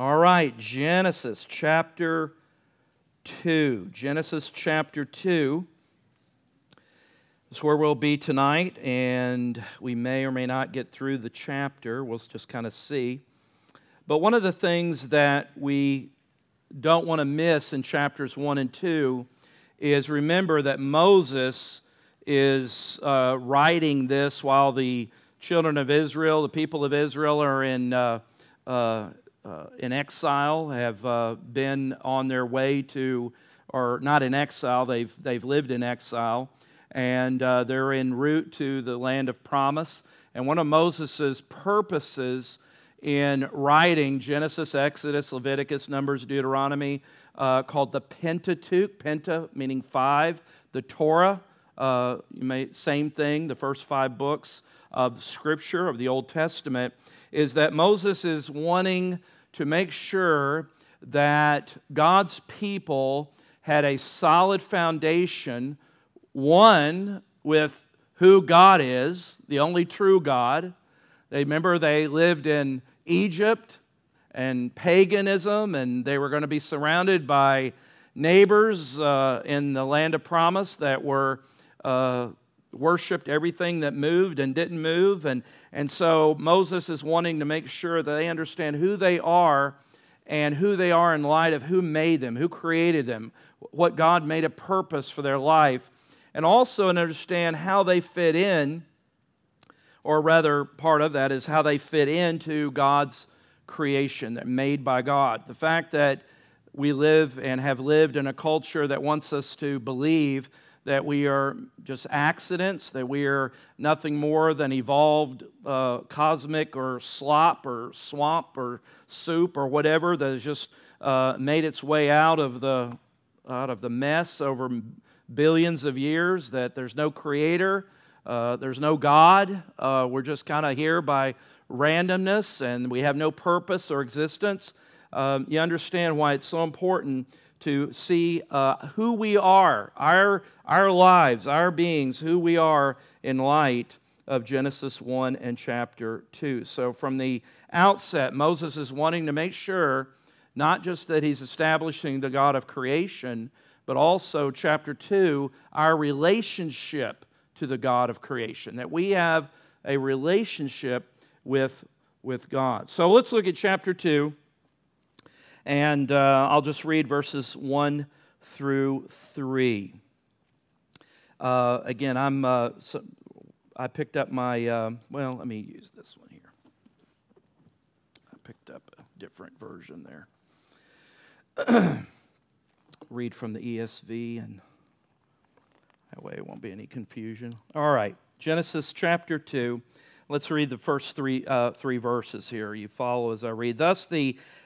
All right, Genesis chapter 2. Genesis chapter 2 is where we'll be tonight, and we may or may not get through the chapter. We'll just kind of see. But one of the things that we don't want to miss in chapters 1 and 2 is remember that Moses is uh, writing this while the children of Israel, the people of Israel, are in, uh, uh, uh in exile, have uh, been on their way to, or not in exile, they've, they've lived in exile, and uh, they're en route to the land of promise. And one of Moses' purposes in writing Genesis, Exodus, Leviticus, Numbers, Deuteronomy, uh, called the Pentateuch, Penta meaning five, the Torah, uh, you may, same thing, the first five books of Scripture, of the Old Testament, is that Moses is wanting to make sure that God's people had a solid foundation, one with who God is, the only true God. They remember they lived in Egypt and paganism, and they were going to be surrounded by neighbors uh, in the land of promise that were uh, worshiped everything that moved and didn't move. And, and so Moses is wanting to make sure that they understand who they are and who they are in light of who made them, who created them, what God made a purpose for their life, and also understand how they fit in or rather, part of that is how they fit into God's creation that made by God. The fact that we live and have lived in a culture that wants us to believe that we are just accidents, that we are nothing more than evolved uh, cosmic or slop or swamp or soup or whatever that has just uh, made its way out of the out of the mess over billions of years. That there's no creator, uh, there's no God. Uh, we're just kind of here by randomness and we have no purpose or existence. Um, you understand why it's so important to see uh, who we are, our, our lives, our beings, who we are in light of Genesis 1 and chapter 2. So, from the outset, Moses is wanting to make sure not just that he's establishing the God of creation, but also, chapter 2, our relationship to the God of creation, that we have a relationship with, with God. So let's look at chapter 2, and uh, I'll just read verses 1 through 3. Uh, again, I'm, uh, so I picked up my, uh, well, let me use this one here. I picked up a different version there. read from the ESV and that way, it won't be any confusion. All right, Genesis chapter 2. Let's read the first three, uh, three verses here. You follow as I read. Thus the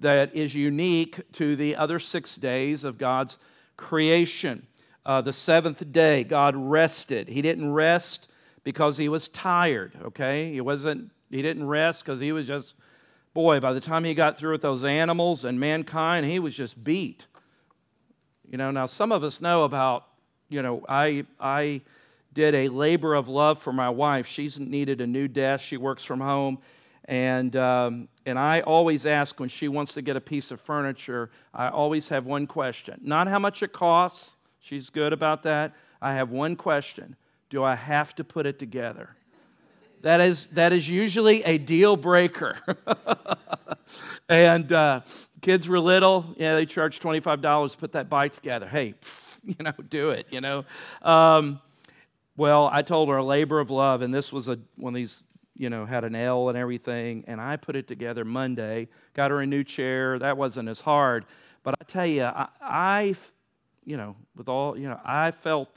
that is unique to the other six days of God's creation. Uh, the seventh day, God rested. He didn't rest because he was tired, okay? He wasn't, he didn't rest because he was just, boy, by the time he got through with those animals and mankind, he was just beat. You know, now some of us know about, you know, I, I did a labor of love for my wife. She's needed a new desk. She works from home. And, um, and I always ask when she wants to get a piece of furniture, I always have one question. Not how much it costs, she's good about that. I have one question Do I have to put it together? That is, that is usually a deal breaker. and uh, kids were little, yeah, they charged $25 to put that bike together. Hey, you know, do it, you know. Um, well, I told her a labor of love, and this was a, one of these, you know, had an L and everything, and I put it together Monday, got her a new chair. That wasn't as hard. But I tell you, I, I you know, with all, you know, I felt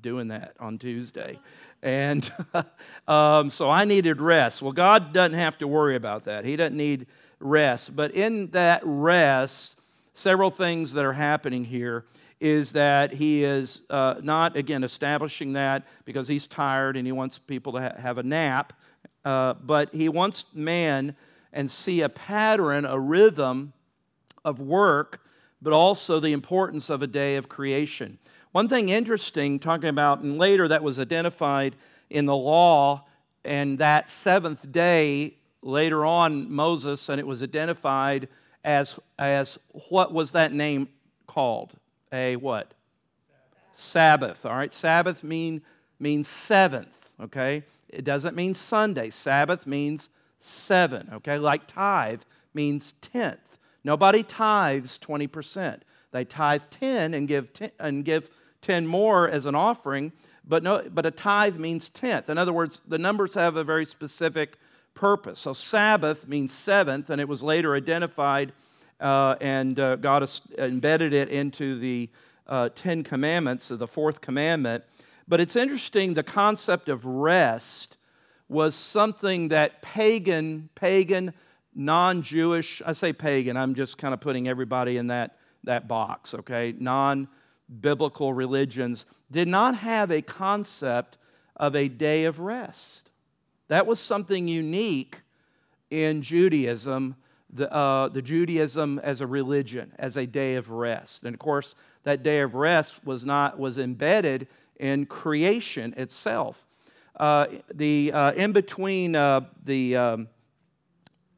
doing that on Tuesday. And um, so I needed rest. Well, God doesn't have to worry about that. He doesn't need rest. But in that rest, several things that are happening here is that he is uh, not, again, establishing that because he's tired and he wants people to ha- have a nap, uh, but he wants man and see a pattern, a rhythm of work, but also the importance of a day of creation. One thing interesting, talking about, and later that was identified in the law, and that seventh day, later on, Moses, and it was identified as, as what was that name called? A what? Sabbath. Sabbath all right, Sabbath mean, means seventh, okay? It doesn't mean Sunday. Sabbath means seven, okay? Like tithe means tenth. Nobody tithes 20%. They tithe 10 and give 10, and give 10 more as an offering, but, no, but a tithe means tenth. In other words, the numbers have a very specific purpose. So Sabbath means seventh, and it was later identified, uh, and uh, God embedded it into the uh, Ten Commandments, the fourth commandment. But it's interesting, the concept of rest was something that pagan, pagan, non Jewish, I say pagan, I'm just kind of putting everybody in that, that box, okay? Non biblical religions did not have a concept of a day of rest. That was something unique in Judaism, the, uh, the Judaism as a religion, as a day of rest. And of course, that day of rest was not was embedded in creation itself. Uh, the uh, in between uh, the um,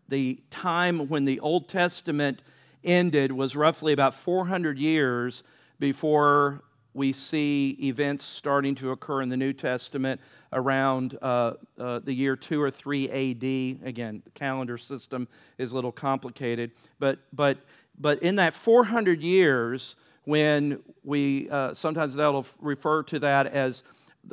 the time when the Old Testament ended was roughly about 400 years before we see events starting to occur in the New Testament around uh, uh, the year 2 or 3 AD. Again, the calendar system is a little complicated. But, but, but in that 400 years, when we uh, sometimes that'll refer to that as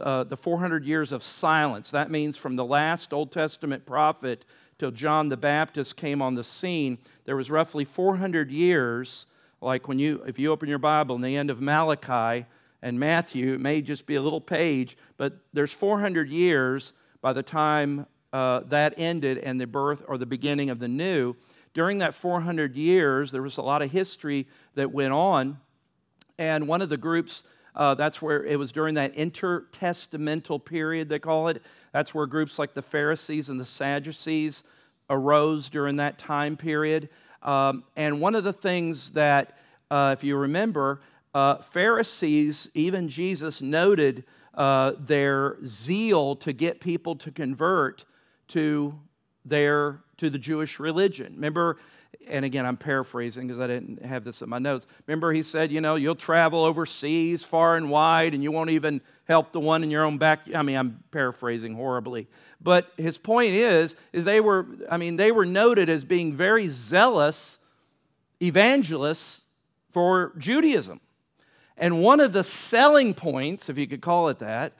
uh, the 400 years of silence. That means from the last Old Testament prophet till John the Baptist came on the scene, there was roughly 400 years. Like when you, if you open your Bible in the end of Malachi and Matthew, it may just be a little page, but there's 400 years by the time uh, that ended and the birth or the beginning of the new. During that 400 years, there was a lot of history that went on. And one of the groups uh, that's where it was during that intertestamental period, they call it. That's where groups like the Pharisees and the Sadducees arose during that time period. Um, and one of the things that, uh, if you remember, uh, Pharisees, even Jesus noted uh, their zeal to get people to convert to their to the Jewish religion. Remember, and again, I'm paraphrasing because I didn't have this in my notes. Remember, he said, you know, you'll travel overseas far and wide and you won't even help the one in your own back. I mean, I'm paraphrasing horribly. But his point is, is they were, I mean, they were noted as being very zealous evangelists for Judaism. And one of the selling points, if you could call it that,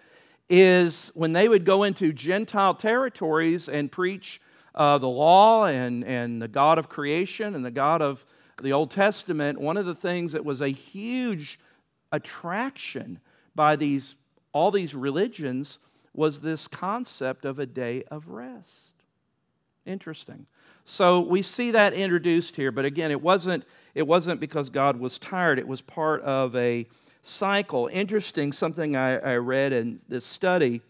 is when they would go into Gentile territories and preach uh, the law and, and the God of creation and the God of the Old Testament, one of the things that was a huge attraction by these, all these religions was this concept of a day of rest. Interesting. So we see that introduced here, but again, it wasn't, it wasn't because God was tired, it was part of a cycle. Interesting, something I, I read in this study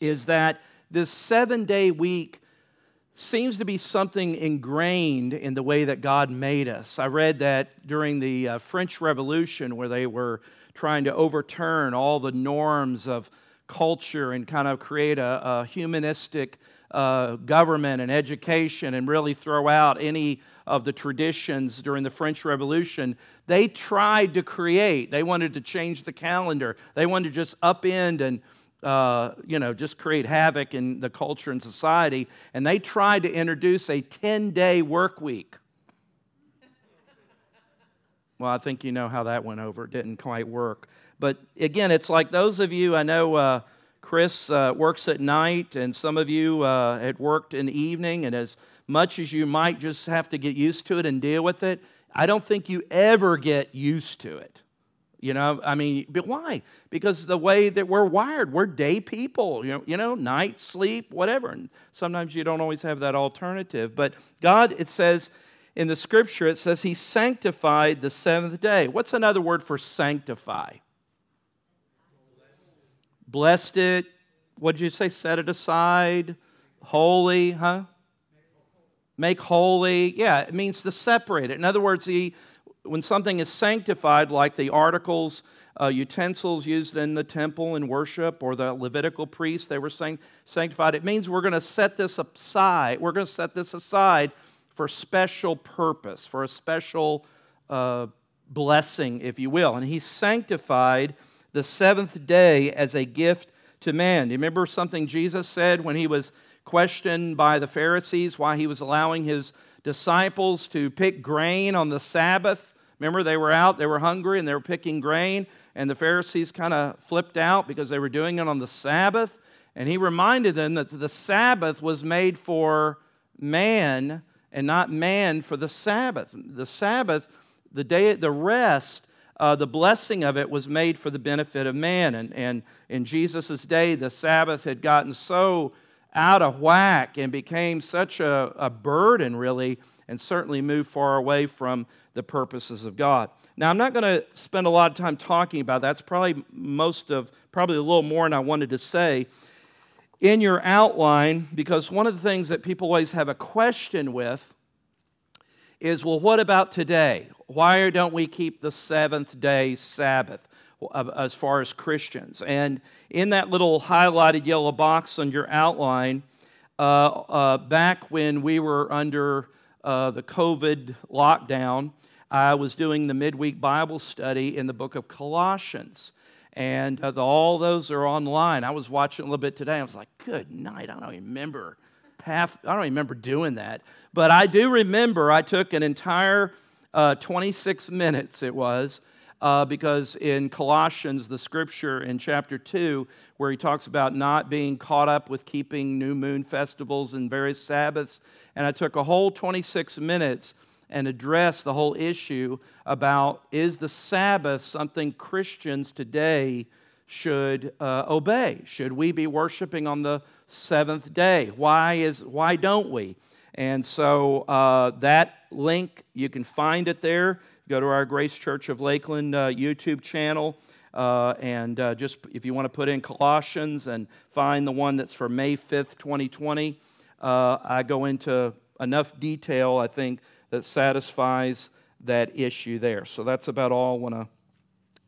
is that this seven day week seems to be something ingrained in the way that God made us. I read that during the uh, French Revolution, where they were trying to overturn all the norms of culture and kind of create a, a humanistic uh, government and education and really throw out any of the traditions during the French Revolution, they tried to create, they wanted to change the calendar. They wanted to just upend and uh, you know, just create havoc in the culture and society. And they tried to introduce a 10 day work week. Well, I think you know how that went over. It didn't quite work. But again, it's like those of you, I know uh, Chris uh, works at night, and some of you uh, had worked in the evening, and as much as you might just have to get used to it and deal with it, I don't think you ever get used to it. You know, I mean, but why? Because the way that we're wired, we're day people, you know, you know, night, sleep, whatever. And sometimes you don't always have that alternative. But God, it says in the scripture, it says He sanctified the seventh day. What's another word for sanctify? Blessed it. What did you say? Set it aside. Holy, huh? Make holy. Yeah, it means to separate it. In other words, he when something is sanctified, like the articles, uh, utensils used in the temple in worship, or the Levitical priests, they were sanctified. It means we're going to set this aside. We're going to set this aside for special purpose, for a special uh, blessing, if you will. And he sanctified the seventh day as a gift to man. Do you remember something Jesus said when he was questioned by the Pharisees why he was allowing his disciples to pick grain on the Sabbath? Remember, they were out, they were hungry, and they were picking grain, and the Pharisees kind of flipped out because they were doing it on the Sabbath. And he reminded them that the Sabbath was made for man and not man for the Sabbath. The Sabbath, the day, the rest, uh, the blessing of it was made for the benefit of man. And, and in Jesus' day, the Sabbath had gotten so out of whack and became such a, a burden, really, and certainly move far away from the purposes of God. Now, I'm not going to spend a lot of time talking about that. That's probably most of, probably a little more than I wanted to say. In your outline, because one of the things that people always have a question with is well, what about today? Why don't we keep the seventh day Sabbath? as far as Christians. And in that little highlighted yellow box on your outline, uh, uh, back when we were under uh, the COVID lockdown, I was doing the midweek Bible study in the book of Colossians. And uh, the, all those are online. I was watching a little bit today. I was like, good night. I don't remember half, I don't remember doing that. But I do remember I took an entire uh, 26 minutes, it was, uh, because in Colossians, the scripture in chapter 2, where he talks about not being caught up with keeping new moon festivals and various Sabbaths, and I took a whole 26 minutes and addressed the whole issue about is the Sabbath something Christians today should uh, obey? Should we be worshiping on the seventh day? Why, is, why don't we? And so uh, that link, you can find it there. Go to our Grace Church of Lakeland uh, YouTube channel. Uh, and uh, just if you want to put in Colossians and find the one that's for May 5th, 2020, uh, I go into enough detail, I think, that satisfies that issue there. So that's about all I want to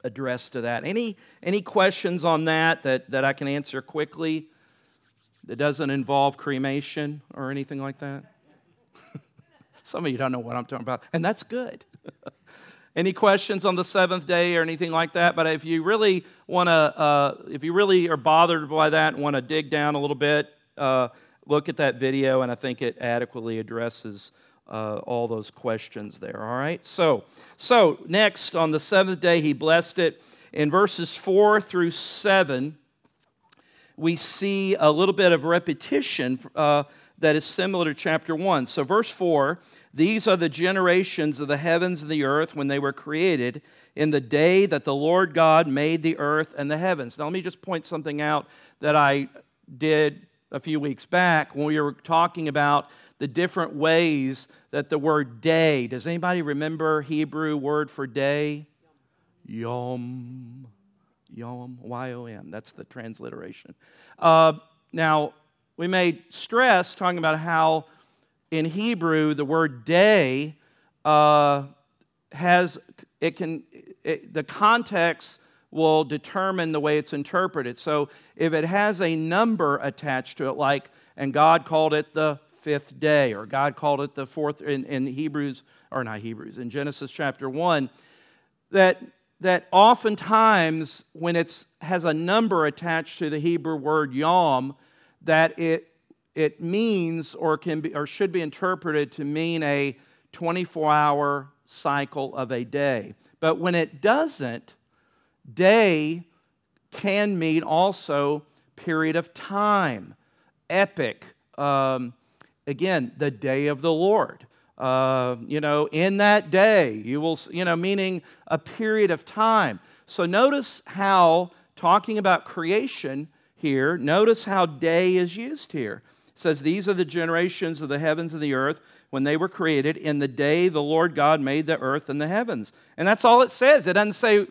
address to that. Any, any questions on that, that that I can answer quickly that doesn't involve cremation or anything like that? Some of you don't know what I'm talking about, and that's good. Any questions on the seventh day or anything like that? But if you really want to, uh, if you really are bothered by that and want to dig down a little bit, uh, look at that video, and I think it adequately addresses uh, all those questions there. All right. So, so next on the seventh day, he blessed it. In verses four through seven, we see a little bit of repetition uh, that is similar to chapter one. So, verse four. These are the generations of the heavens and the earth when they were created in the day that the Lord God made the earth and the heavens. Now, let me just point something out that I did a few weeks back when we were talking about the different ways that the word day, does anybody remember Hebrew word for day? Yom. Yom, Y O M. That's the transliteration. Uh, now, we made stress talking about how in Hebrew, the word day uh, has, it can, it, the context will determine the way it's interpreted. So if it has a number attached to it, like, and God called it the fifth day, or God called it the fourth in, in Hebrews, or not Hebrews, in Genesis chapter 1, that, that oftentimes when it has a number attached to the Hebrew word yom, that it it means or can be or should be interpreted to mean a 24 hour cycle of a day. But when it doesn't, day can mean also period of time, epic. Um, again, the day of the Lord. uh, you know, in that day. You will, you know, meaning a period of time. So notice how, talking about creation here, notice how day is used here. Says, These are the generations of the heavens and the earth when they were created in the day the Lord God made the earth and the heavens. And that's all it says. It doesn't say,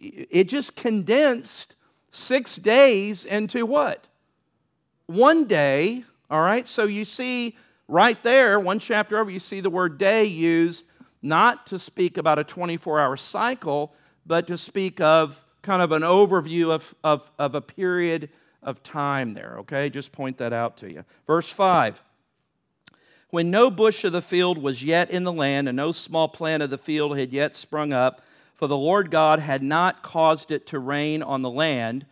it just condensed six days into what? One day, all right? So you see right there, one chapter over, you see the word day used not to speak about a 24 hour cycle, but to speak of kind of an overview of, of, of a period of time there, okay? Just point that out to you. Verse 5 when no bush of the field was yet in the land, and no small plant of the field had yet sprung up, for the Lord God had not caused it to rain on the land,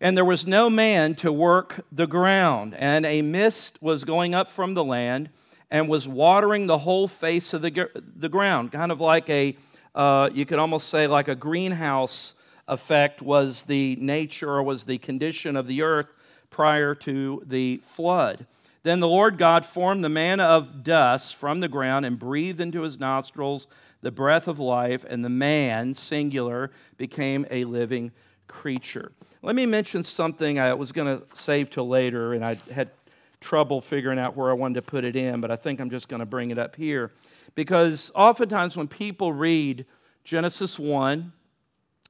and there was no man to work the ground, and a mist was going up from the land and was watering the whole face of the, the ground, kind of like a, uh, you could almost say, like a greenhouse effect was the nature or was the condition of the earth prior to the flood. Then the Lord God formed the man of dust from the ground and breathed into his nostrils the breath of life, and the man, singular, became a living creature. Let me mention something I was going to save till later, and I had trouble figuring out where I wanted to put it in, but I think I'm just going to bring it up here. Because oftentimes when people read Genesis 1,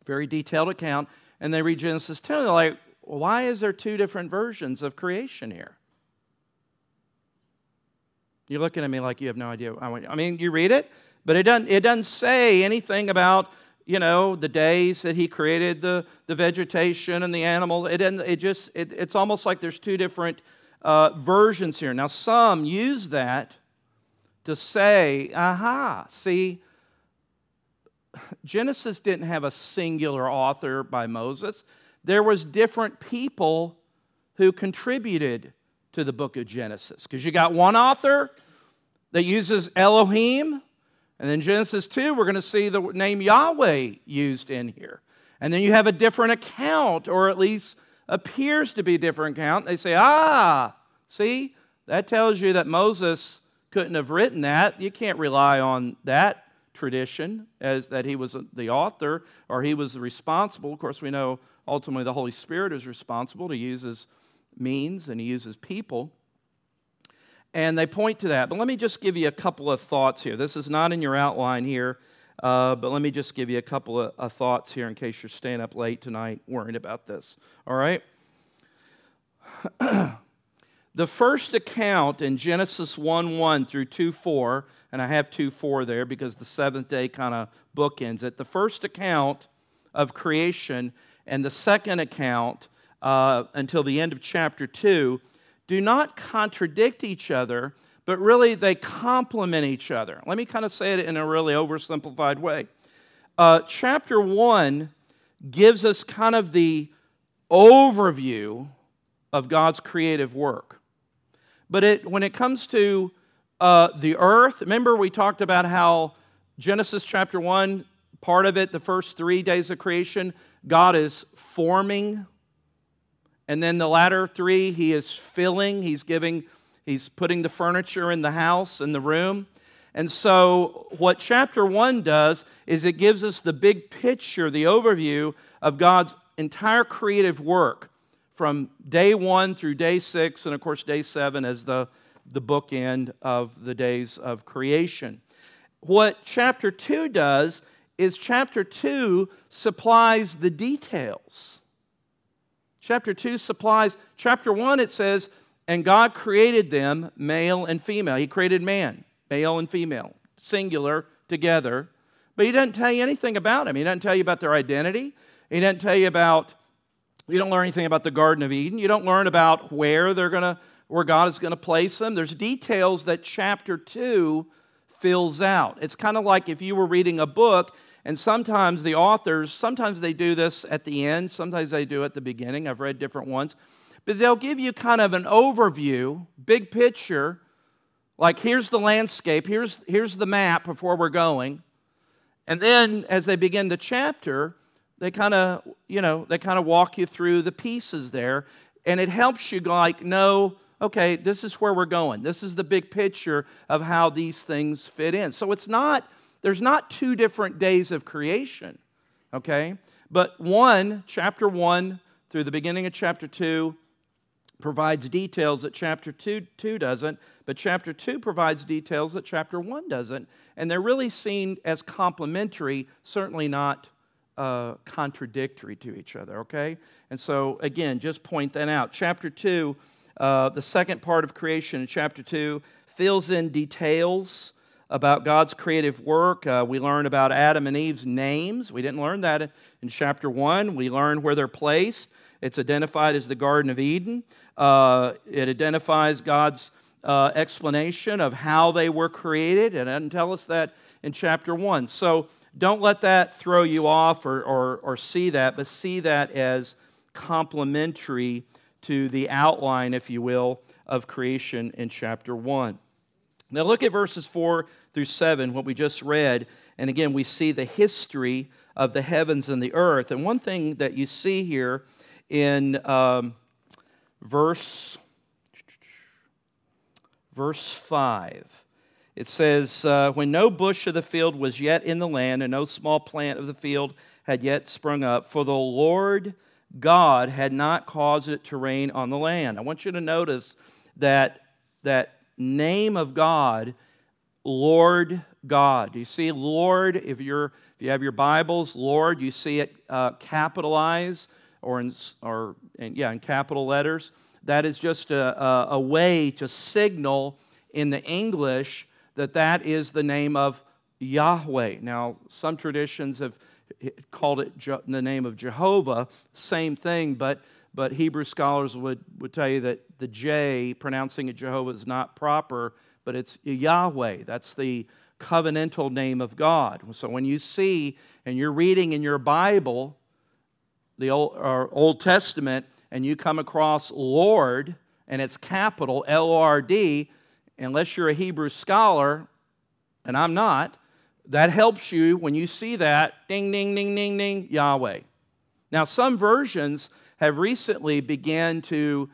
very detailed account, and they read Genesis 2, they're like, why is there two different versions of creation here? You're looking at me like you have no idea. I mean, you read it, but it doesn't, it doesn't say anything about, you know, the days that he created the, the vegetation and the animals. It, doesn't, it just, it, it's almost like there's two different uh, versions here. Now, some use that to say, aha, see, Genesis didn't have a singular author by Moses. There was different people who contributed to the book of Genesis. Because you got one author that uses Elohim, and then Genesis 2, we're going to see the name Yahweh used in here. And then you have a different account, or at least appears to be a different account. They say, ah, see, that tells you that Moses couldn't have written that. You can't rely on that tradition as that he was the author or he was responsible. Of course, we know ultimately the Holy Spirit is responsible to use his means and he uses people. And they point to that. But let me just give you a couple of thoughts here. This is not in your outline here, uh, but let me just give you a couple of, of thoughts here in case you're staying up late tonight worrying about this. All right? the first account in Genesis 1 1 through 2 4, and I have 2 4 there because the seventh day kind of bookends it. The first account of creation and the second account uh, until the end of chapter 2 do not contradict each other, but really they complement each other. Let me kind of say it in a really oversimplified way. Uh, chapter 1 gives us kind of the overview of God's creative work. But it, when it comes to uh, the earth, remember we talked about how Genesis chapter 1, part of it, the first three days of creation, God is forming and then the latter three, he is filling, he's giving, he's putting the furniture in the house, in the room. And so, what chapter one does is it gives us the big picture, the overview of God's entire creative work from day one through day six, and of course, day seven as the, the bookend of the days of creation. What chapter two does is chapter two supplies the details Chapter 2 supplies, chapter 1 it says, and God created them male and female. He created man, male and female, singular, together. But he doesn't tell you anything about them. He doesn't tell you about their identity. He doesn't tell you about, you don't learn anything about the Garden of Eden. You don't learn about where they're going to, where God is going to place them. There's details that chapter 2 fills out. It's kind of like if you were reading a book and sometimes the authors, sometimes they do this at the end, sometimes they do at the beginning. I've read different ones. But they'll give you kind of an overview, big picture, like here's the landscape, here's, here's the map before we're going. And then as they begin the chapter, they kind of, you know, they kind of walk you through the pieces there. And it helps you like know okay, this is where we're going. This is the big picture of how these things fit in. So it's not, there's not two different days of creation, okay? But one, chapter one through the beginning of chapter two, provides details that chapter 2, 2 doesn't, but chapter 2 provides details that chapter 1 doesn't. And they're really seen as complementary, certainly not uh, contradictory to each other, okay? And so, again, just point that out. Chapter 2, uh, the second part of creation in chapter 2, fills in details about God's creative work. Uh, we learn about Adam and Eve's names. We didn't learn that in chapter 1. We learn where they're placed. It's identified as the Garden of Eden. Uh, it identifies God's uh, explanation of how they were created, and tell us that in chapter 1. So don't let that throw you off or, or, or see that, but see that as complementary to the outline, if you will, of creation in chapter 1. Now look at verses 4 through 7, what we just read. And again, we see the history of the heavens and the earth. And one thing that you see here in um, verse, verse 5. It says, uh, When no bush of the field was yet in the land, and no small plant of the field had yet sprung up, for the Lord God had not caused it to rain on the land. I want you to notice that that name of God, Lord God. You see, Lord, if you're if you have your Bibles, Lord, you see it uh, capitalized or in, or in, yeah, in capital letters. That is just a, a, a way to signal in the English that that is the name of Yahweh. Now, some traditions have called it the name of Jehovah, same thing, but, but Hebrew scholars would, would tell you that the J, pronouncing it Jehovah, is not proper, but it's Yahweh. That's the covenantal name of God. So when you see and you're reading in your Bible the Old, Old Testament and you come across Lord and it's capital L R D, unless you're a Hebrew scholar, and I'm not, that helps you when you see that ding, ding, ding, ding, ding, Yahweh. Now, some versions have recently began to,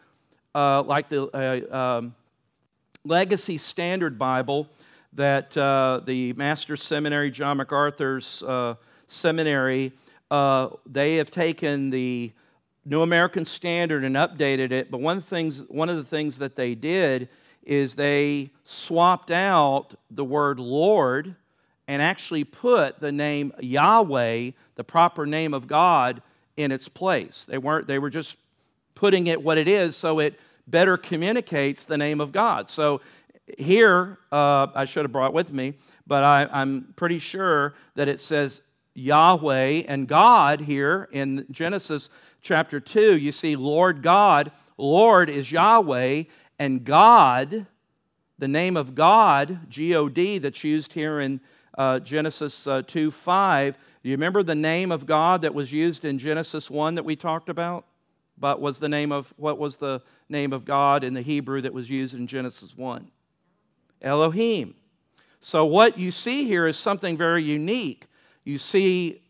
uh, like the uh, um, Legacy Standard Bible that uh, the Master Seminary, John MacArthur's uh, seminary, uh, they have taken the New American Standard and updated it. But one, things, one of the things that they did is they swapped out the word Lord and actually put the name Yahweh, the proper name of God, in its place. They weren't, they were just putting it what it is so it better communicates the name of God. So here, uh, I should have brought with me, but I, I'm pretty sure that it says Yahweh and God here in Genesis chapter 2. You see, Lord God, Lord is Yahweh, and God, the name of God, G O D, that's used here in uh, Genesis uh, 2 5. Do you remember the name of God that was used in Genesis 1 that we talked about? But was the name of what was the name of God in the Hebrew that was used in Genesis 1? Elohim. So what you see here is something very unique you see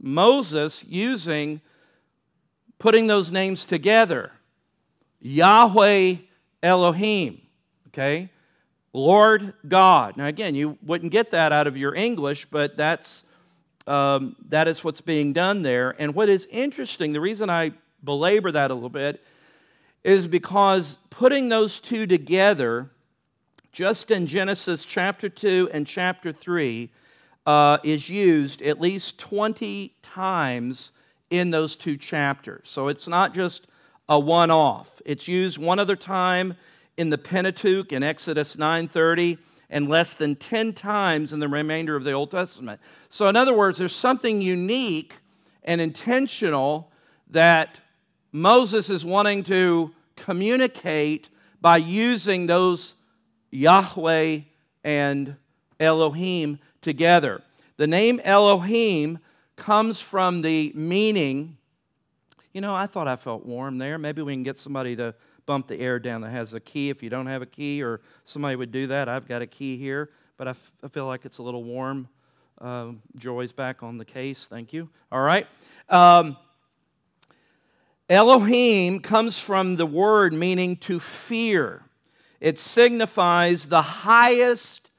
Moses using, putting those names together Yahweh Elohim, okay? Lord God. Now, again, you wouldn't get that out of your English, but that's, um, that is what's being done there. And what is interesting, the reason I belabor that a little bit, is because putting those two together, just in Genesis chapter 2 and chapter 3, uh, is used at least 20 times in those two chapters. So it's not just a one off. It's used one other time in the Pentateuch in Exodus 9:30 and less than 10 times in the remainder of the Old Testament. So in other words, there's something unique and intentional that Moses is wanting to communicate by using those Yahweh and Elohim together. The name Elohim comes from the meaning, you know, I thought I felt warm there. Maybe we can get somebody to bump the air down that has a key. If you don't have a key or somebody would do that, I've got a key here, but I, f- I feel like it's a little warm. Uh, Joy's back on the case. Thank you. All right. Um, Elohim comes from the word meaning to fear. It signifies the highest,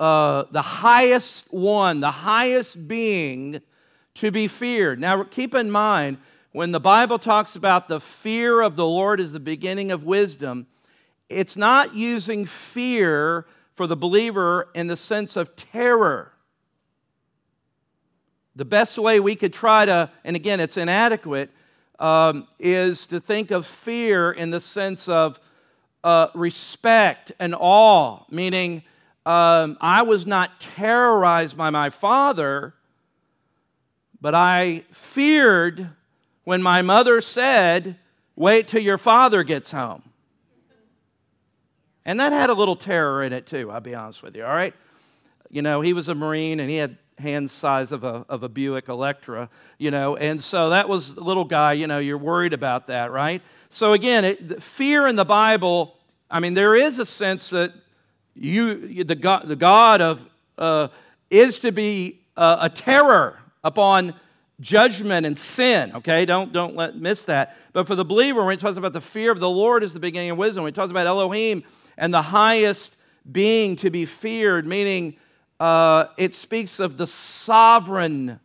uh, the highest one, the highest being to be feared. Now, keep in mind, when the Bible talks about the fear of the Lord is the beginning of wisdom, it's not using fear for the believer in the sense of terror. The best way we could try to, and again, it's inadequate, um, is to think of fear in the sense of uh, respect and awe, meaning um, I was not terrorized by my father, but I feared when my mother said, Wait till your father gets home. And that had a little terror in it too, I'll be honest with you, all right? You know, he was a Marine and he had hand size of a, of a Buick Electra, you know, and so that was the little guy, you know, you're worried about that, right? So again, it, fear in the Bible, I mean, there is a sense that you, the God, the God of, uh, is to be uh, a terror upon judgment and sin okay? Don't don't let miss that. But for the believer when he talks about the fear of the lord is the beginning of wisdom. When he talks about elohim and the highest being to be feared meaning uh, it speaks of the sovereign,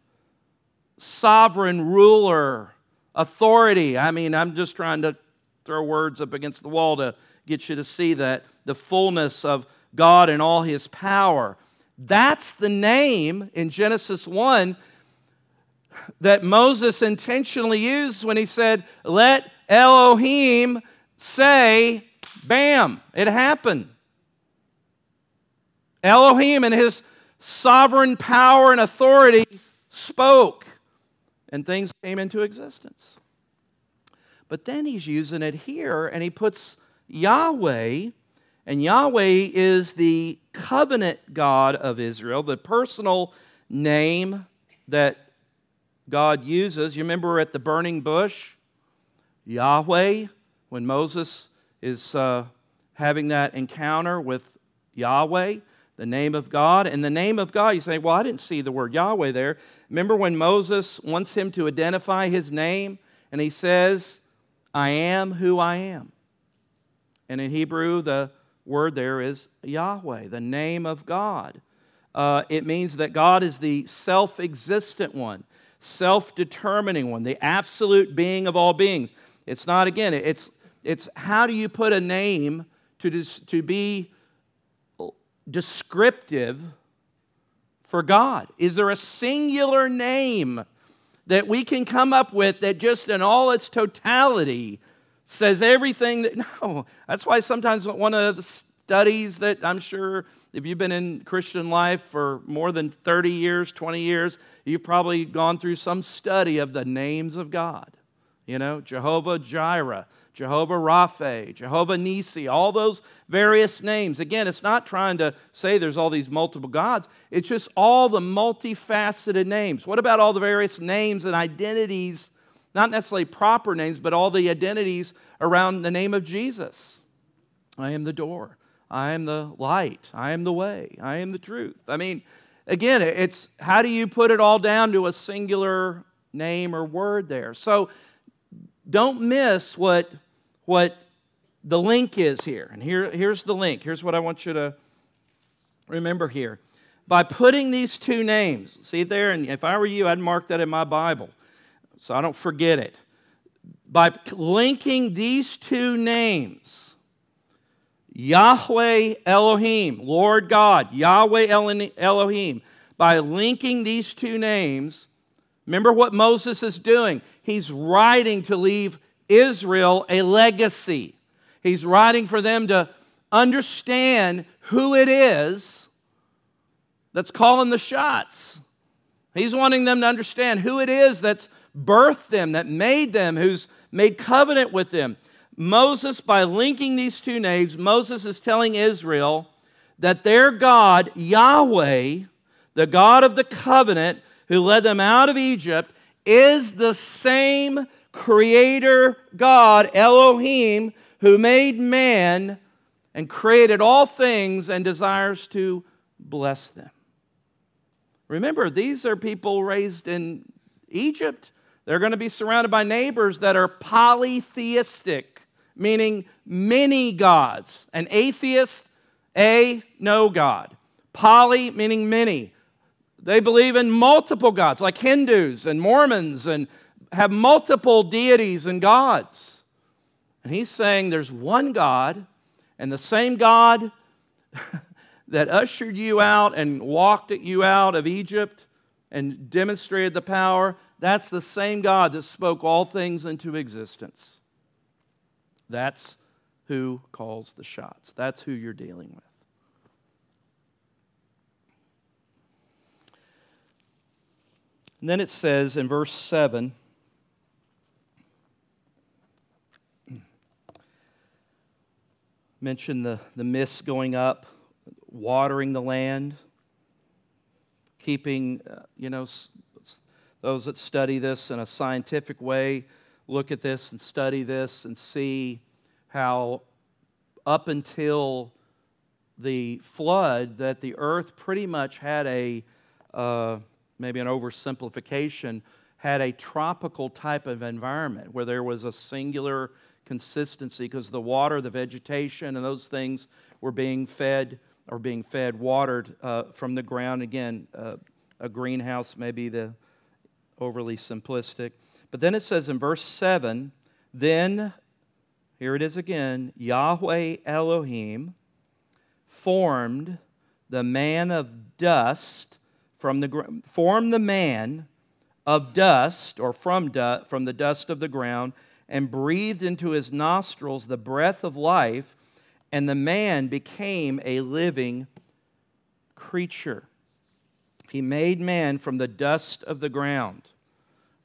sovereign ruler, authority. I mean, I'm just trying to throw words up against the wall to get you to see that the fullness of God and all his power. That's the name in Genesis 1 that Moses intentionally used when he said, Let Elohim say, bam, it happened. Elohim and his sovereign power and authority spoke, and things came into existence. But then he's using it here, and he puts Yahweh, and Yahweh is the covenant God of Israel, the personal name that God uses. You remember at the burning bush? Yahweh, when Moses is uh, having that encounter with Yahweh, the name of God. And the name of God, you say, well, I didn't see the word Yahweh there. Remember when Moses wants him to identify his name and he says, I am who I am. And in Hebrew, the word there is Yahweh, the name of God. Uh, it means that God is the self existent one, self determining one, the absolute being of all beings. It's not, again, it's, it's how do you put a name to, to be descriptive for God? Is there a singular name that we can come up with that just in all its totality says everything that no that's why sometimes one of the studies that i'm sure if you've been in christian life for more than 30 years 20 years you've probably gone through some study of the names of god you know jehovah jireh Jehovah Rapha, Jehovah Nisi, all those various names. Again, it's not trying to say there's all these multiple gods, it's just all the multifaceted names. What about all the various names and identities, not necessarily proper names, but all the identities around the name of Jesus? I am the door. I am the light. I am the way. I am the truth. I mean, again, it's how do you put it all down to a singular name or word there? So don't miss what what the link is here. And here, here's the link. Here's what I want you to remember here. By putting these two names, see there, and if I were you, I'd mark that in my Bible so I don't forget it. By linking these two names, Yahweh Elohim, Lord God, Yahweh Elohim, by linking these two names, remember what Moses is doing? He's writing to leave Israel a legacy. He's writing for them to understand who it is that's calling the shots. He's wanting them to understand who it is that's birthed them, that made them, who's made covenant with them. Moses, by linking these two names, Moses is telling Israel that their God, Yahweh, the God of the covenant who led them out of Egypt, is the same creator God, Elohim, who made man and created all things and desires to bless them. Remember, these are people raised in Egypt. They're going to be surrounded by neighbors that are polytheistic, meaning many gods. An atheist, a, no God. Poly, meaning many. They believe in multiple gods, like Hindus and Mormons, and have multiple deities and gods. And he's saying there's one God, and the same God that ushered you out and walked you out of Egypt and demonstrated the power, that's the same God that spoke all things into existence. That's who calls the shots. That's who you're dealing with. And then it says in verse 7 mention the, the mist going up, watering the land, keeping, uh, you know, those that study this in a scientific way look at this and study this and see how up until the flood that the earth pretty much had a uh, maybe an oversimplification had a tropical type of environment where there was a singular consistency because the water, the vegetation, and those things were being fed or being fed, watered uh, from the ground. Again, uh, a greenhouse may be the overly simplistic. But then it says in verse 7 then, here it is again, Yahweh Elohim formed the man of dust from the ground. formed the man of dust or from dust from the dust of the ground and breathed into his nostrils the breath of life, and the man became a living creature. He made man from the dust of the ground.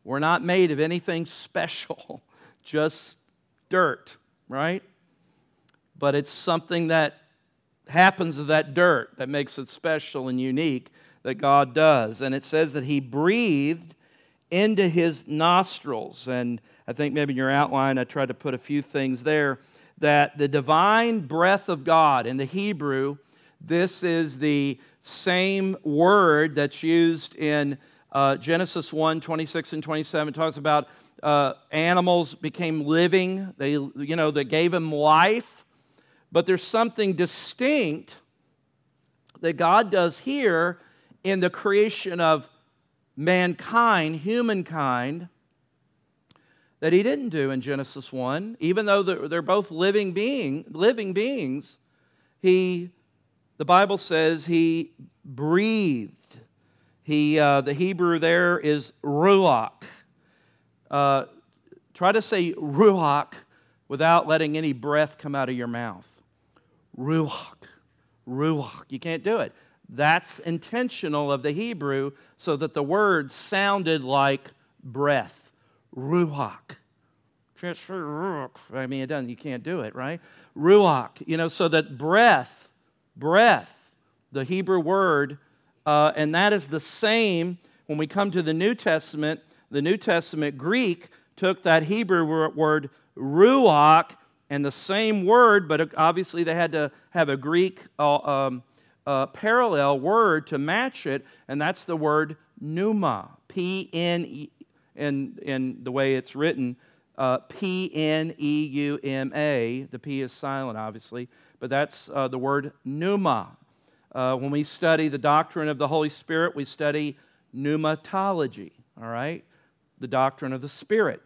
We're not made of anything special, just dirt, right? But it's something that happens to that dirt that makes it special and unique that God does. And it says that He breathed into His nostrils. And I think maybe in your outline, I tried to put a few things there. That the divine breath of God in the Hebrew, this is the same word that's used in uh, Genesis 1 26 and 27. Talks about uh, animals became living, they, you know, that gave them life. But there's something distinct that God does here in the creation of mankind, humankind, that he didn't do in Genesis 1. Even though they're both living, being, living beings, he, the Bible says he breathed. He, uh, the Hebrew there is ruach. Uh, try to say ruach without letting any breath come out of your mouth. Ruach. Ruach. You can't do it. That's intentional of the Hebrew so that the word sounded like breath ruach. I mean, it doesn't, you can't do it, right? Ruach, you know, so that breath, breath, the Hebrew word, uh, and that is the same when we come to the New Testament. The New Testament Greek took that Hebrew word ruach and the same word, but obviously they had to have a Greek uh, um, uh, parallel word to match it, and that's the word pneuma, P N E in, in the way it's written, uh, P N E U M A. The P is silent, obviously, but that's uh, the word pneuma. Uh, when we study the doctrine of the Holy Spirit, we study pneumatology, all right? The doctrine of the Spirit.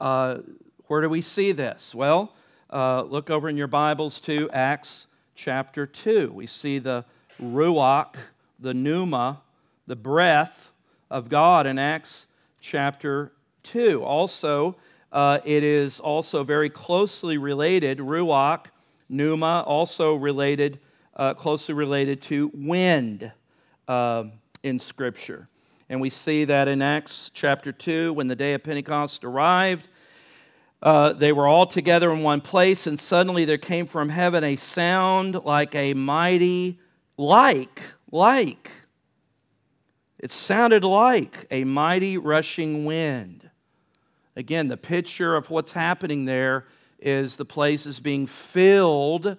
Uh, where do we see this? Well, uh, look over in your Bibles to Acts chapter 2. We see the ruach, the pneuma, the breath of God in Acts chapter 2. Also, uh, it is also very closely related, ruach, pneuma, also related, uh, closely related to wind uh, in Scripture. And we see that in Acts chapter 2, when the day of Pentecost arrived, uh, they were all together in one place, and suddenly there came from heaven a sound like a mighty, like, like it sounded like a mighty rushing wind. Again, the picture of what's happening there is the place is being filled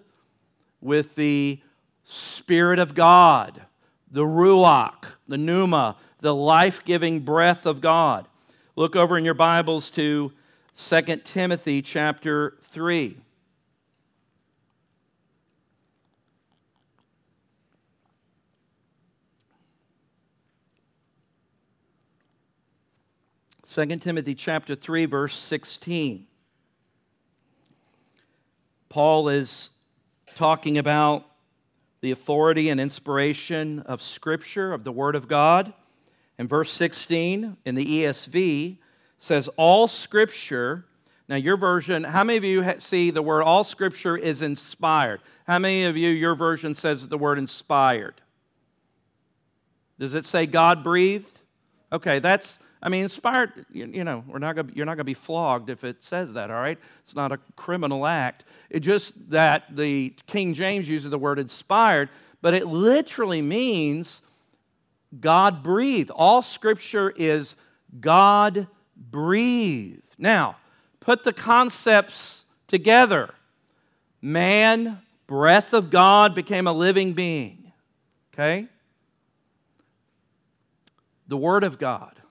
with the Spirit of God, the Ruach, the Pneuma, the life giving breath of God. look over in your Bibles to 2 Timothy chapter 3. Second Timothy chapter 3 verse 16. Paul is talking about the authority and inspiration of Scripture, of the Word of God. And verse 16 in the ESV says, All Scripture. Now, your version, how many of you see the word all Scripture is inspired? How many of you, your version says the word inspired? Does it say God breathed? Okay, that's I mean, inspired, you, you know, we're not gonna, you're not going to be flogged if it says that, all right? It's not a criminal act. It's just that the King James uses the word inspired, but it literally means God breathed. All scripture is God breathed. Now, put the concepts together. Man, breath of God, became a living being. Okay? The Word of God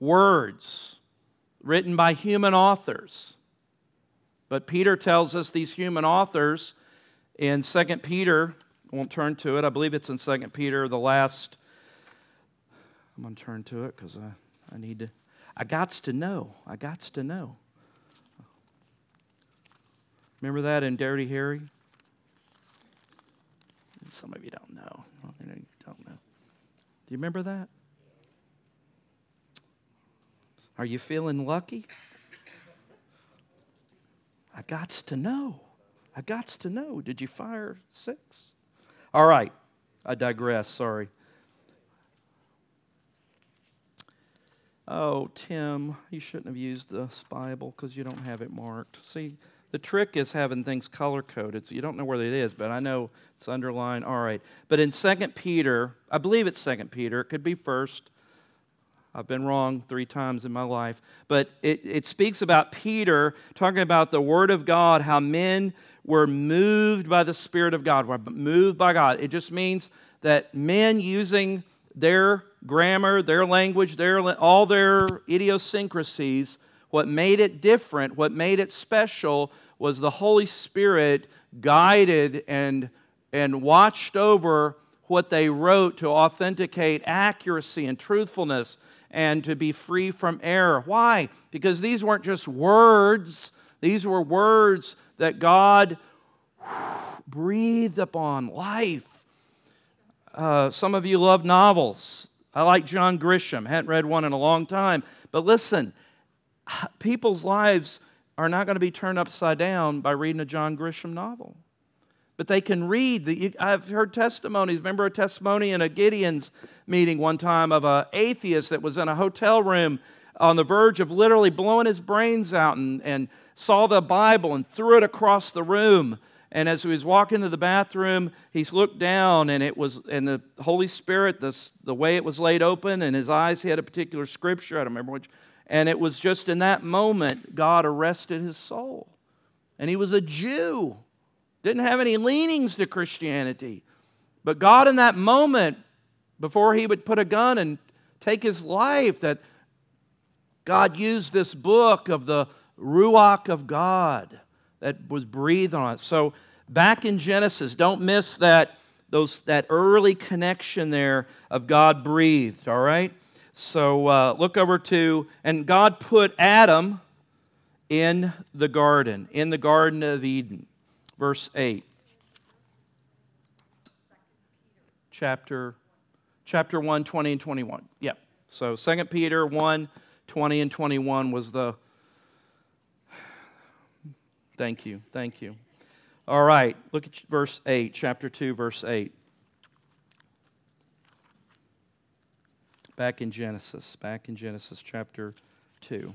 words written by human authors. But Peter tells us these human authors in 2 Peter, I won't turn to it, I believe it's in 2 Peter, the last, I'm going to turn to it because I, I need to, I gots to know, I gots to know. Remember that in Dirty Harry? Some of you don't know. You don't know. Do you remember that? Are you feeling lucky? I gots to know. I gots to know. Did you fire six? All right. I digress. Sorry. Oh, Tim, you shouldn't have used the Bible because you don't have it marked. See, the trick is having things color coded, so you don't know where it is, but I know it's underlined. All right. But in 2 Peter, I believe it's 2 Peter, it could be first. I've been wrong three times in my life. But it, it speaks about Peter talking about the Word of God, how men were moved by the Spirit of God, were moved by God. It just means that men using their grammar, their language, their, all their idiosyncrasies, what made it different, what made it special, was the Holy Spirit guided and, and watched over what they wrote to authenticate accuracy and truthfulness and to be free from error. Why? Because these weren't just words, these were words that God breathed upon life. Uh, some of you love novels. I like John Grisham. Hadn't read one in a long time. But listen, people's lives are not going to be turned upside down by reading a John Grisham novel but they can read. The, I've heard testimonies. Remember a testimony in a Gideon's meeting one time of an atheist that was in a hotel room on the verge of literally blowing his brains out and, and saw the Bible and threw it across the room. And as he was walking to the bathroom, he looked down and it was, and the Holy Spirit, the, the way it was laid open, and his eyes had a particular scripture, I don't remember which, and it was just in that moment God arrested his soul. And he was a Jew didn't have any leanings to Christianity. But God, in that moment, before he would put a gun and take his life, that God used this book of the Ruach of God that was breathed on it. So back in Genesis, don't miss that, those, that early connection there of God breathed, all right? So uh, look over to, and God put Adam in the garden, in the Garden of Eden verse 8. Chapter, chapter 1, 20 and 21. Yep. So 2 Peter 1, 20 and 21 was the. Thank you. Thank you. All right. Look at verse 8, chapter 2, verse 8. Back in Genesis, back in Genesis chapter 2.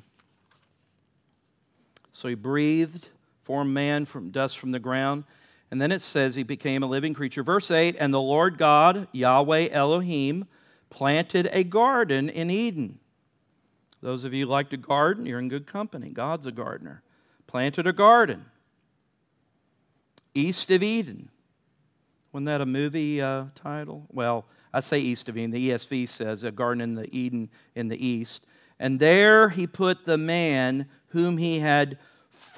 So he breathed formed man from dust from the ground. And then it says he became a living creature. Verse 8 And the Lord God, Yahweh Elohim, planted a garden in Eden. Those of you who like to garden, you're in good company. God's a gardener. Planted a garden east of Eden. Wasn't that a movie uh, title? Well, I say east of Eden. The ESV says a garden in the Eden in the east. And there he put the man whom he had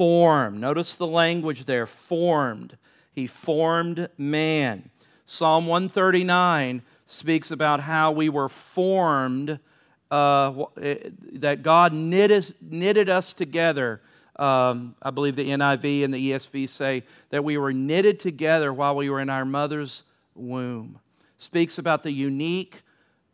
formed. Notice the language there formed. He formed man. Psalm 139 speaks about how we were formed, uh, eh, that God knitted, knitted us together. Um, I believe the NIV and the ESV say that we were knitted together while we were in our mother's womb. Speaks about the unique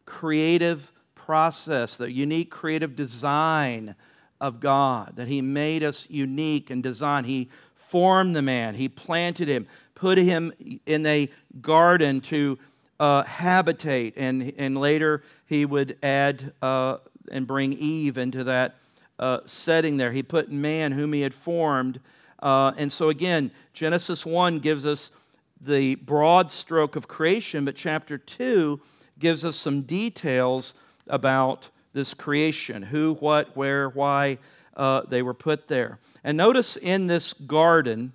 creative process, the unique creative design of God, that He made us unique and designed. He formed the man, He planted him, put him in a garden to uh, habitate, and, and later He would add uh, and bring Eve into that uh, setting there. He put man, whom He had formed. Uh, and so, again, Genesis 1 gives us the broad stroke of creation, but chapter 2 gives us some details about this creation who, what, where, why uh, they were put there. And notice in this garden,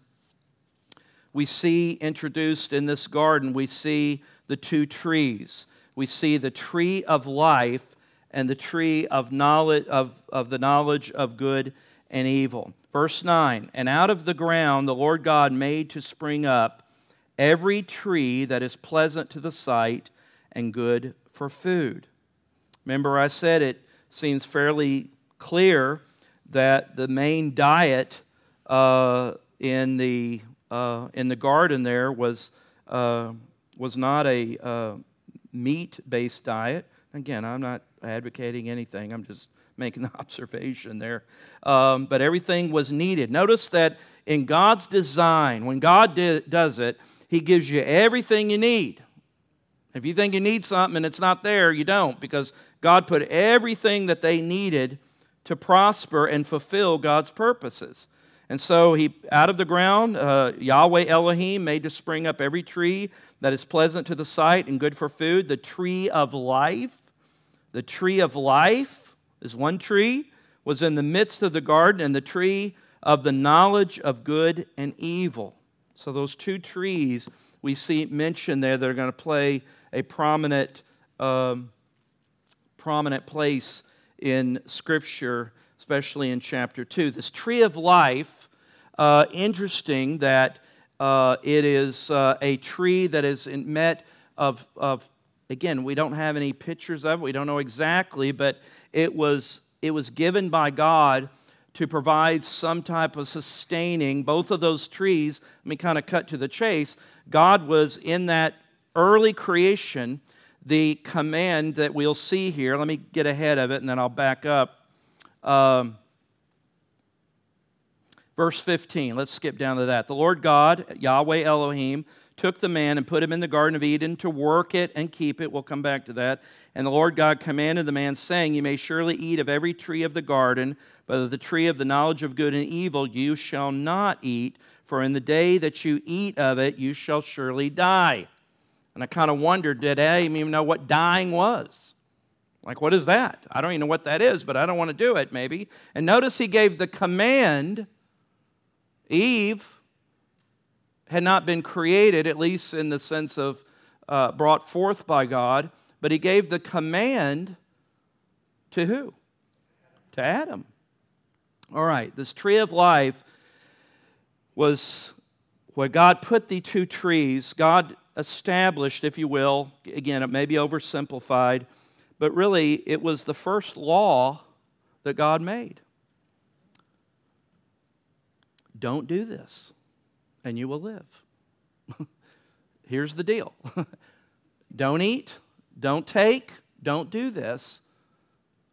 we see introduced in this garden, we see the two trees. We see the tree of life and the tree of knowledge of, of the knowledge of good and evil. Verse 9, and out of the ground the Lord God made to spring up every tree that is pleasant to the sight and good for food. Remember, I said it seems fairly clear that the main diet uh, in, the, uh, in the garden there was, uh, was not a uh, meat based diet. Again, I'm not advocating anything, I'm just making the observation there. Um, but everything was needed. Notice that in God's design, when God does it, He gives you everything you need. If you think you need something and it's not there, you don't, because God put everything that they needed to prosper and fulfill God's purposes. And so he, out of the ground, uh, Yahweh Elohim made to spring up every tree that is pleasant to the sight and good for food. The tree of life, the tree of life is one tree, was in the midst of the garden, and the tree of the knowledge of good and evil. So those two trees we see mentioned there that are going to play a prominent um, prominent place in Scripture, especially in chapter 2. This tree of life, uh, interesting that uh, it is uh, a tree that is met of, of, again, we don't have any pictures of it, we don't know exactly, but it was, it was given by God to provide some type of sustaining both of those trees. Let me kind of cut to the chase. God was in that early creation the command that we'll see here. Let me get ahead of it and then I'll back up. Um, verse 15, let's skip down to that. The Lord God, Yahweh Elohim, took the man and put him in the Garden of Eden to work it and keep it. We'll come back to that. And the Lord God commanded the man, saying, You may surely eat of every tree of the garden, but of the tree of the knowledge of good and evil you shall not eat, for in the day that you eat of it you shall surely die. And I kind of wondered, did Adam even know what dying was? Like, what is that? I don't even know what that is, but I don't want to do it, maybe. And notice he gave the command. Eve had not been created, at least in the sense of uh, brought forth by God, but he gave the command to who? To Adam. All right, this tree of life was where God put the two trees. God established, if you will, again, it may be oversimplified, but really it was the first law that God made. Don't do this, and you will live. Here's the deal don't eat, don't take, don't do this.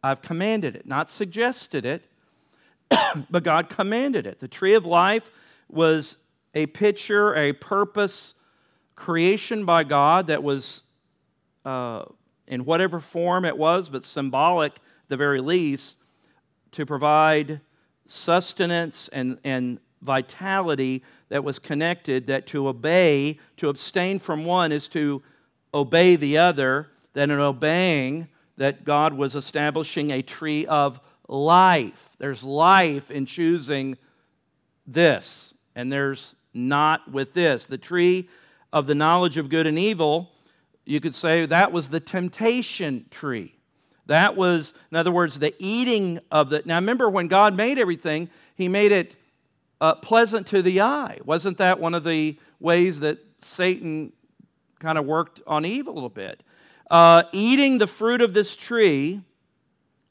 I've commanded it, not suggested it, but God commanded it. The tree of life was a picture, a purpose, creation by God that was, uh, in whatever form it was, but symbolic at the very least, to provide sustenance and, and vitality that was connected, that to obey, to abstain from one is to obey the other, that in obeying, that God was establishing a tree of life. There's life in choosing this, and there's not with this. The tree of the knowledge of good and evil, you could say that was the temptation tree. That was, in other words, the eating of the. Now remember, when God made everything, He made it uh, pleasant to the eye. Wasn't that one of the ways that Satan kind of worked on Eve a little bit? Uh, eating the fruit of this tree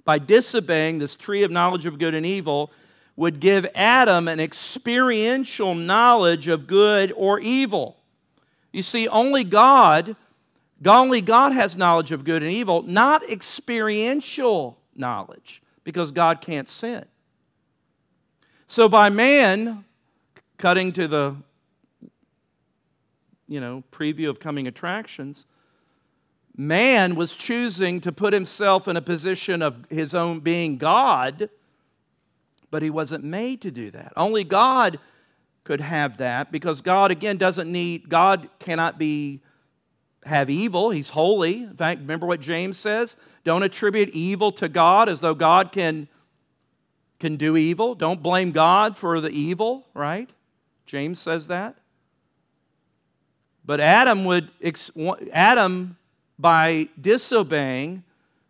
by disobeying this tree of knowledge of good and evil would give Adam an experiential knowledge of good or evil. You see, only God, only God has knowledge of good and evil, not experiential knowledge, because God can't sin. So by man cutting to the you know, preview of coming attractions, man was choosing to put himself in a position of his own being God but he wasn't made to do that. Only God could have that because God, again, doesn't need, God cannot be have evil. He's holy. In fact, remember what James says? Don't attribute evil to God as though God can, can do evil. Don't blame God for the evil, right? James says that. But Adam would Adam by disobeying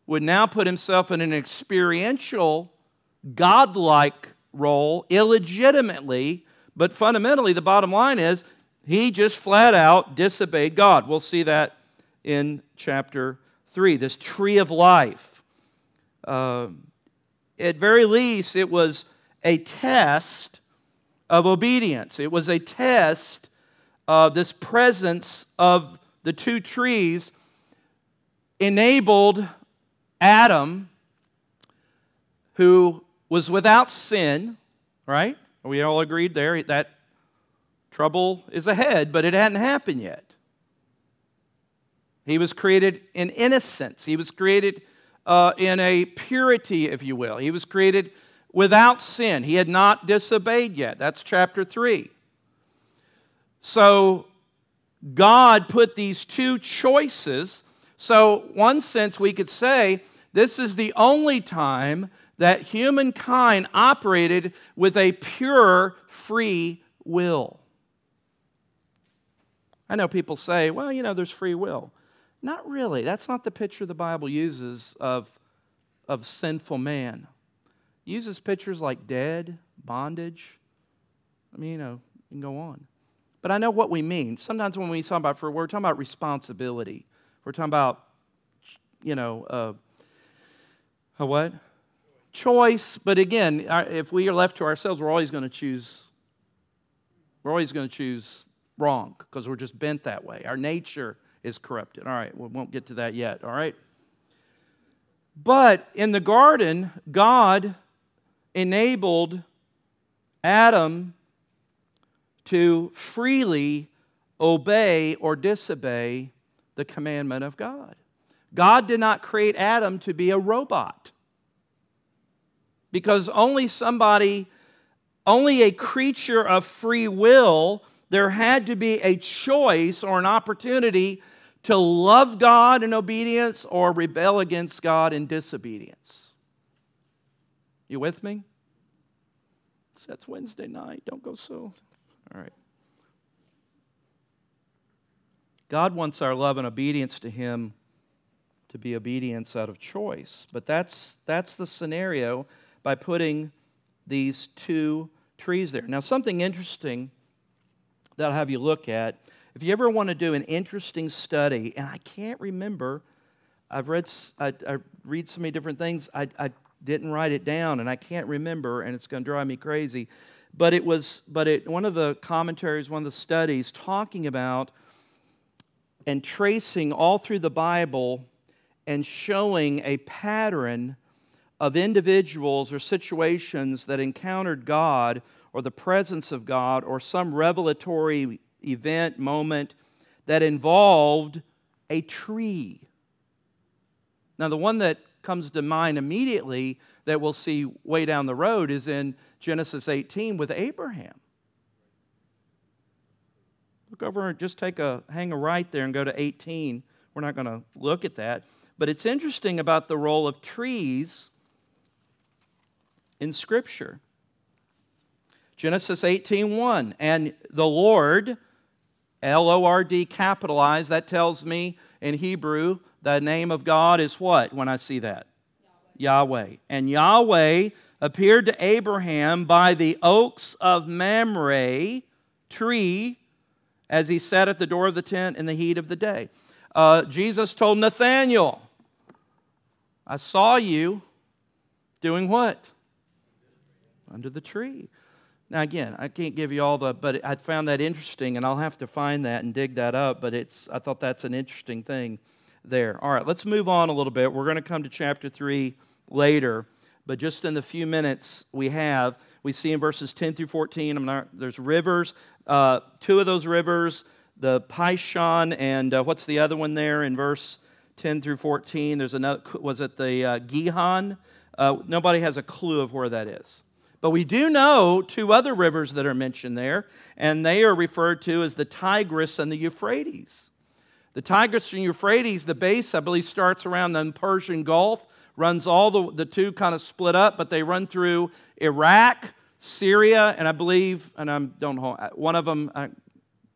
would now put himself in an experiential godlike role illegitimately, but fundamentally, the bottom line is he just flat out disobeyed God. We'll see that in chapter 3. This tree of life. Uh, at very least, it was a test of obedience, it was a test of this presence of the two trees enabled Adam, who was without sin, right? We all agreed there? That trouble is ahead, but it hadn't happened yet. He was created in innocence. He was created uh, in a purity, if you will. He was created without sin. He had not disobeyed yet. That's chapter 3. So God put these two choices. So, one sense, we could say this is the only time that humankind operated with a pure free will. I know people say, well, you know, there's free will. Not really. That's not the picture the Bible uses of, of sinful man. It uses pictures like dead, bondage. I mean, you know, you can go on. But I know what we mean. Sometimes when we talk about free, we're talking about responsibility. We're talking about, you know, uh, a what? Choice, but again, if we are left to ourselves, we're always going to choose. We're always going to choose wrong because we're just bent that way. Our nature is corrupted. All right, we won't get to that yet. All right. But in the garden, God enabled Adam to freely obey or disobey the commandment of God. God did not create Adam to be a robot because only somebody, only a creature of free will, there had to be a choice or an opportunity to love God in obedience or rebel against God in disobedience. You with me? That's Wednesday night. Don't go so. All right. God wants our love and obedience to Him to be obedience out of choice. But that's, that's the scenario by putting these two trees there. Now, something interesting that I'll have you look at. If you ever want to do an interesting study, and I can't remember, I've read, I, I read so many different things, I, I didn't write it down, and I can't remember, and it's going to drive me crazy. But it was, but it, one of the commentaries, one of the studies, talking about and tracing all through the Bible and showing a pattern of individuals or situations that encountered God or the presence of God or some revelatory event, moment that involved a tree. Now, the one that comes to mind immediately that we'll see way down the road is in Genesis 18 with Abraham. Look over and just take a hang a right there and go to 18. We're not going to look at that. But it's interesting about the role of trees in Scripture. Genesis 18:1, and the Lord, L O R D capitalized, that tells me in Hebrew the name of God is what when I see that? Yahweh. And Yahweh appeared to Abraham by the oaks of Mamre tree as he sat at the door of the tent in the heat of the day. Uh, Jesus told Nathanael, I saw you doing what? Under the tree. Now, again, I can't give you all the, but I found that interesting, and I'll have to find that and dig that up, but it's, I thought that's an interesting thing there. All right, let's move on a little bit. We're going to come to chapter 3 later, but just in the few minutes we have, we see in verses 10 through 14, not, there's rivers. Uh, two of those rivers, the Pishon, and uh, what's the other one there in verse 10 through 14? There's another, was it the uh, Gihon? Uh, nobody has a clue of where that is. But we do know two other rivers that are mentioned there, and they are referred to as the Tigris and the Euphrates. The Tigris and Euphrates, the base, I believe, starts around the Persian Gulf, runs all the, the two kind of split up, but they run through Iraq, Syria, and I believe, and I don't one of them, I,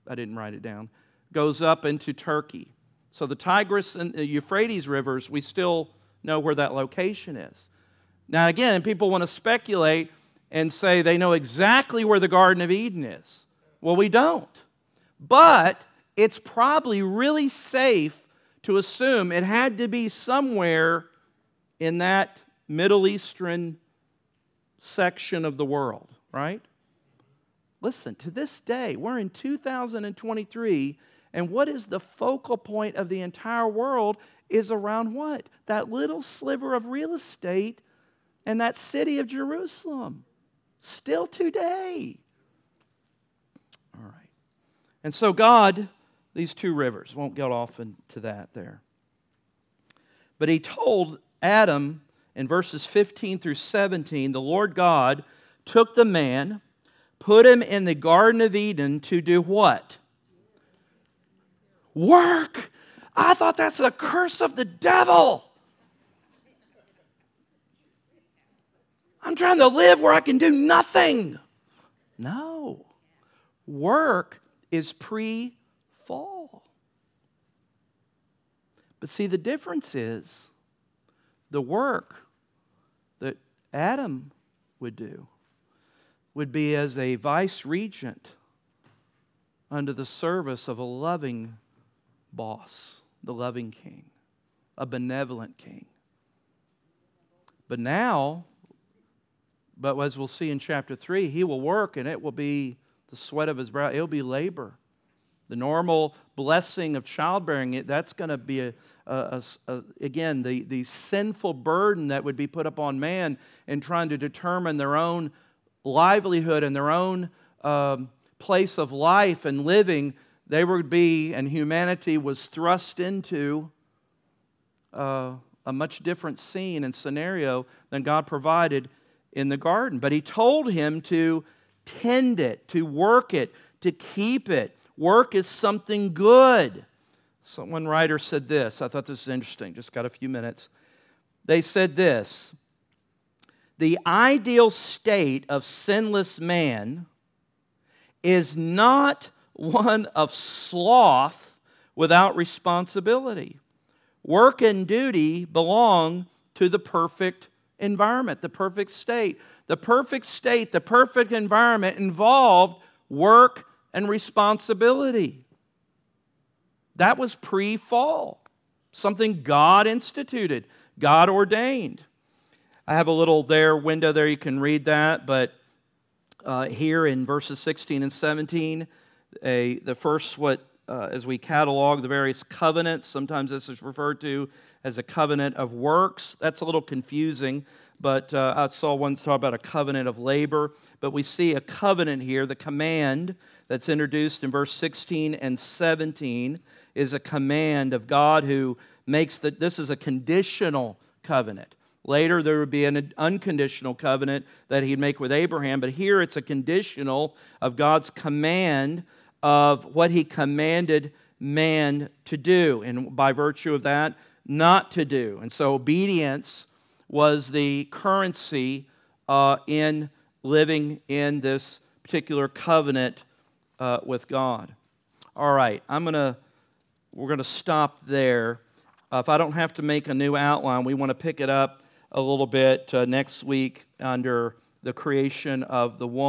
I didn't write it down, goes up into Turkey. So the Tigris and the Euphrates rivers, we still know where that location is. Now, again, people want to speculate and say they know exactly where the Garden of Eden is. Well, we don't. But it's probably really safe to assume it had to be somewhere in that Middle Eastern section of the world, right? Listen, to this day, we're in 2023, and what is the focal point of the entire world is around what? That little sliver of real estate and that city of Jerusalem. Still today. All right. And so, God, these two rivers, won't get off into that there. But He told Adam in verses 15 through 17 the Lord God took the man, put him in the Garden of Eden to do what? Work. I thought that's a curse of the devil. I'm trying to live where I can do nothing. No. Work is pre fall. But see, the difference is the work that Adam would do would be as a vice regent under the service of a loving boss, the loving king, a benevolent king. But now, but as we'll see in chapter 3, he will work and it will be the sweat of his brow, it'll be labor. The normal blessing of childbearing, that's going to be, a, a, a, again, the, the sinful burden that would be put upon man in trying to determine their own livelihood and their own um, place of life and living. They would be, and humanity was thrust into uh, a much different scene and scenario than God provided in the garden. But he told him to tend it, to work it, to keep it. Work is something good. So one writer said this. I thought this was interesting. Just got a few minutes. They said this The ideal state of sinless man is not one of sloth without responsibility. Work and duty belong to the perfect environment, the perfect state. The perfect state, the perfect environment involved work and responsibility. That was pre fall, something God instituted, God ordained. I have a little there window there, you can read that, but uh, here in verses 16 and 17, a, the first, what uh, as we catalog the various covenants, sometimes this is referred to as a covenant of works. That's a little confusing, but uh, I saw one talk about a covenant of labor. But we see a covenant here. The command that's introduced in verse 16 and 17 is a command of God who makes that this is a conditional covenant. Later, there would be an unconditional covenant that he'd make with Abraham, but here it's a conditional of God's command of what he commanded man to do, and by virtue of that, not to do. And so obedience was the currency uh, in living in this particular covenant uh, with God. All right, I'm gonna we're gonna stop there. Uh, if I don't have to make a new outline, we want to pick it up a little bit uh, next week under the creation of the woman.